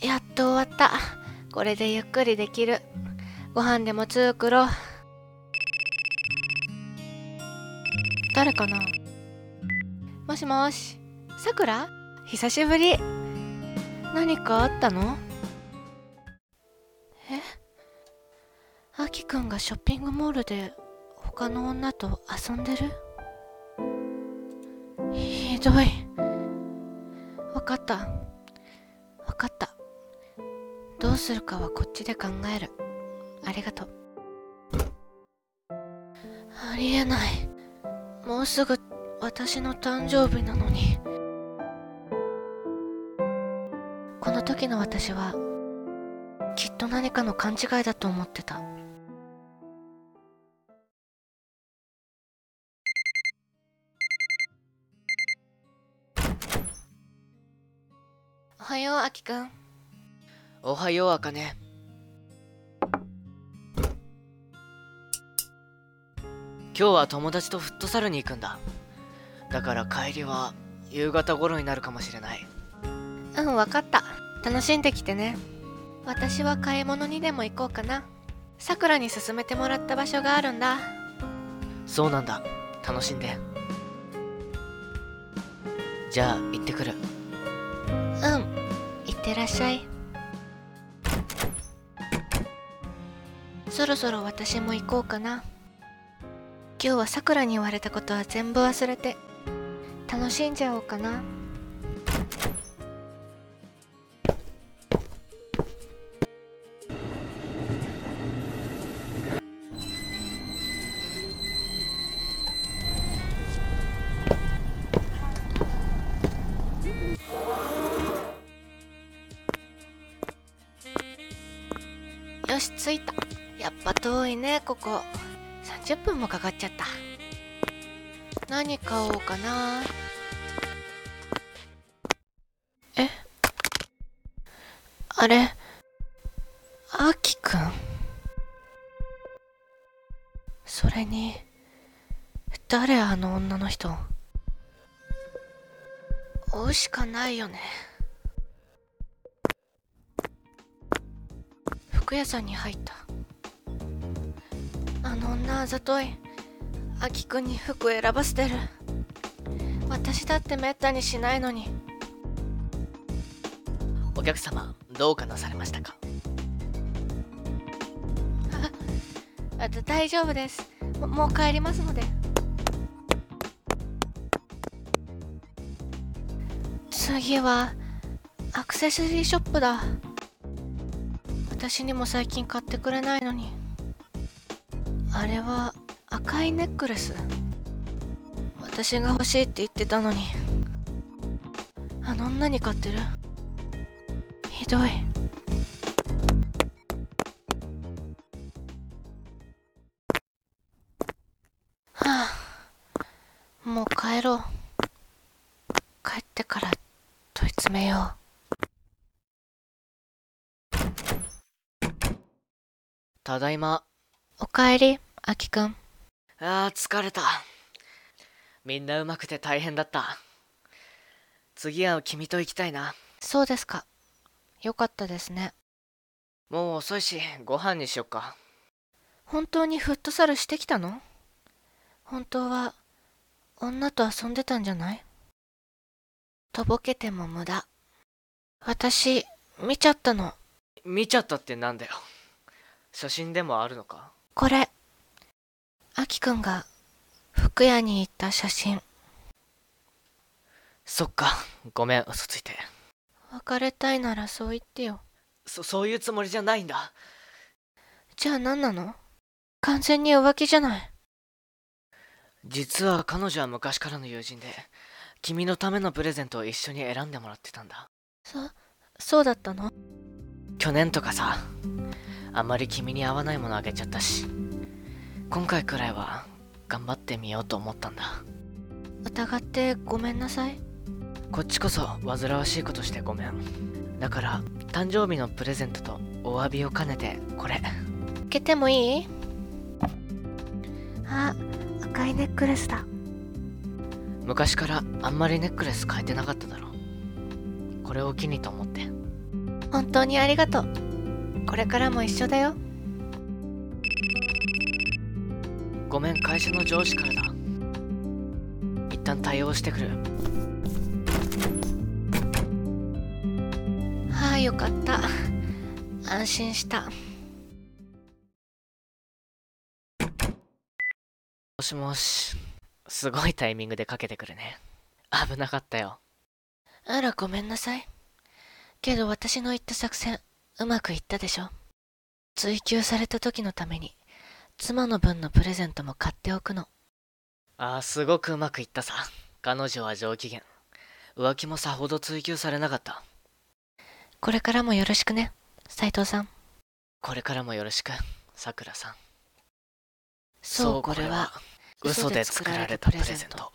やっと終わった。これでゆっくりできる。ご飯でも作ろう。誰かな？もしもし。さくら？久しぶり。何かあったの？え？あきくんがショッピングモールで他の女と遊んでる？ひどい。わかったわかったどうするかはこっちで考える。ありがとう。ありえない。もうすぐ私の誕生日なのに。この時の私はきっと何かの勘違いだと思ってた。おはようあきくんおはようあかね。今日は友達とフットサルに行くんだ。だから帰りは夕方頃になるかもしれない。うんわかった。楽しんできてね。私は買い物にでも行こうかな。さくらに勧めてもらった場所があるんだ。そうなんだ。楽しんで。じゃあ行ってくる。うん。いってらっしゃいそろそろ私も行こうかな。今日はさくらに言われたことは全部忘れて。楽しんじゃおうかな。よし着いた。やっぱ遠いねここ。30分もかかっちゃった。何買おうかな。え？あれ？あきくんそれに誰あの女の人？追うしかないよね。服屋さんに入った。あの女あざとい。あきくんに服選ばせてる。私だってめったにしないのに。お客様どうかなされましたか？あだ大丈夫です。ももう帰りますので。次はアクセサリーショップだ。私にも最近買ってくれないのにあれは赤いネックレス。私が欲しいって言ってたのに。あの女に買ってる？ひどい。はあもう帰ろう。帰ってから問い詰めよただいま。うおかえりあきくんあー疲れた。みんなうまくて大変だった。次は君と行きたいな。そうですか。よかったですね。もう遅いしご飯にしよっか。本当にフットサルしてきたの？本当は女と遊んでたんじゃない？とぼけても無駄。私見ちゃったの。見ちゃったってなんだよ。写真でもあるのか？これ。あきくんが服屋に行った写真。そっかごめん嘘ついて。別れたいならそう言ってよ。そそういうつもりじゃないんだ。じゃあ何なの？完全に浮気じゃない。実は彼女は昔からの友人で君のためのプレゼントを一緒に選んでもらってたんだ。そそうだったの？去年とかさあんまり君に合わないものあげちゃったし今回くらいは頑張ってみようと思ったんだ。疑ってごめんなさい。こっちこそ煩わしいことしてごめん。だから誕生日のプレゼントとお詫びを兼ねてこれ。開けてもいい？あ赤いネックレスだ。昔からあんまりネックレス変えてなかっただろ。これを機にと思って。本当にありがとう。これからも一緒だよごめん会社の上司からだ。一旦対応してくる。はあよかった。安心した。もしもし。すごいタイミングでかけてくるね。危なかったよ。あらごめんなさい。けど私の言った作戦うまくいったでしょ。追求された時のために妻の分のプレゼントも買っておくの。ああすごくうまくいったさ。彼女は上機嫌。浮気もさほど追求されなかった。これからもよろしくね。斉藤さん。これからもよろしくさくらさんそうこれは。嘘で作られたプレゼント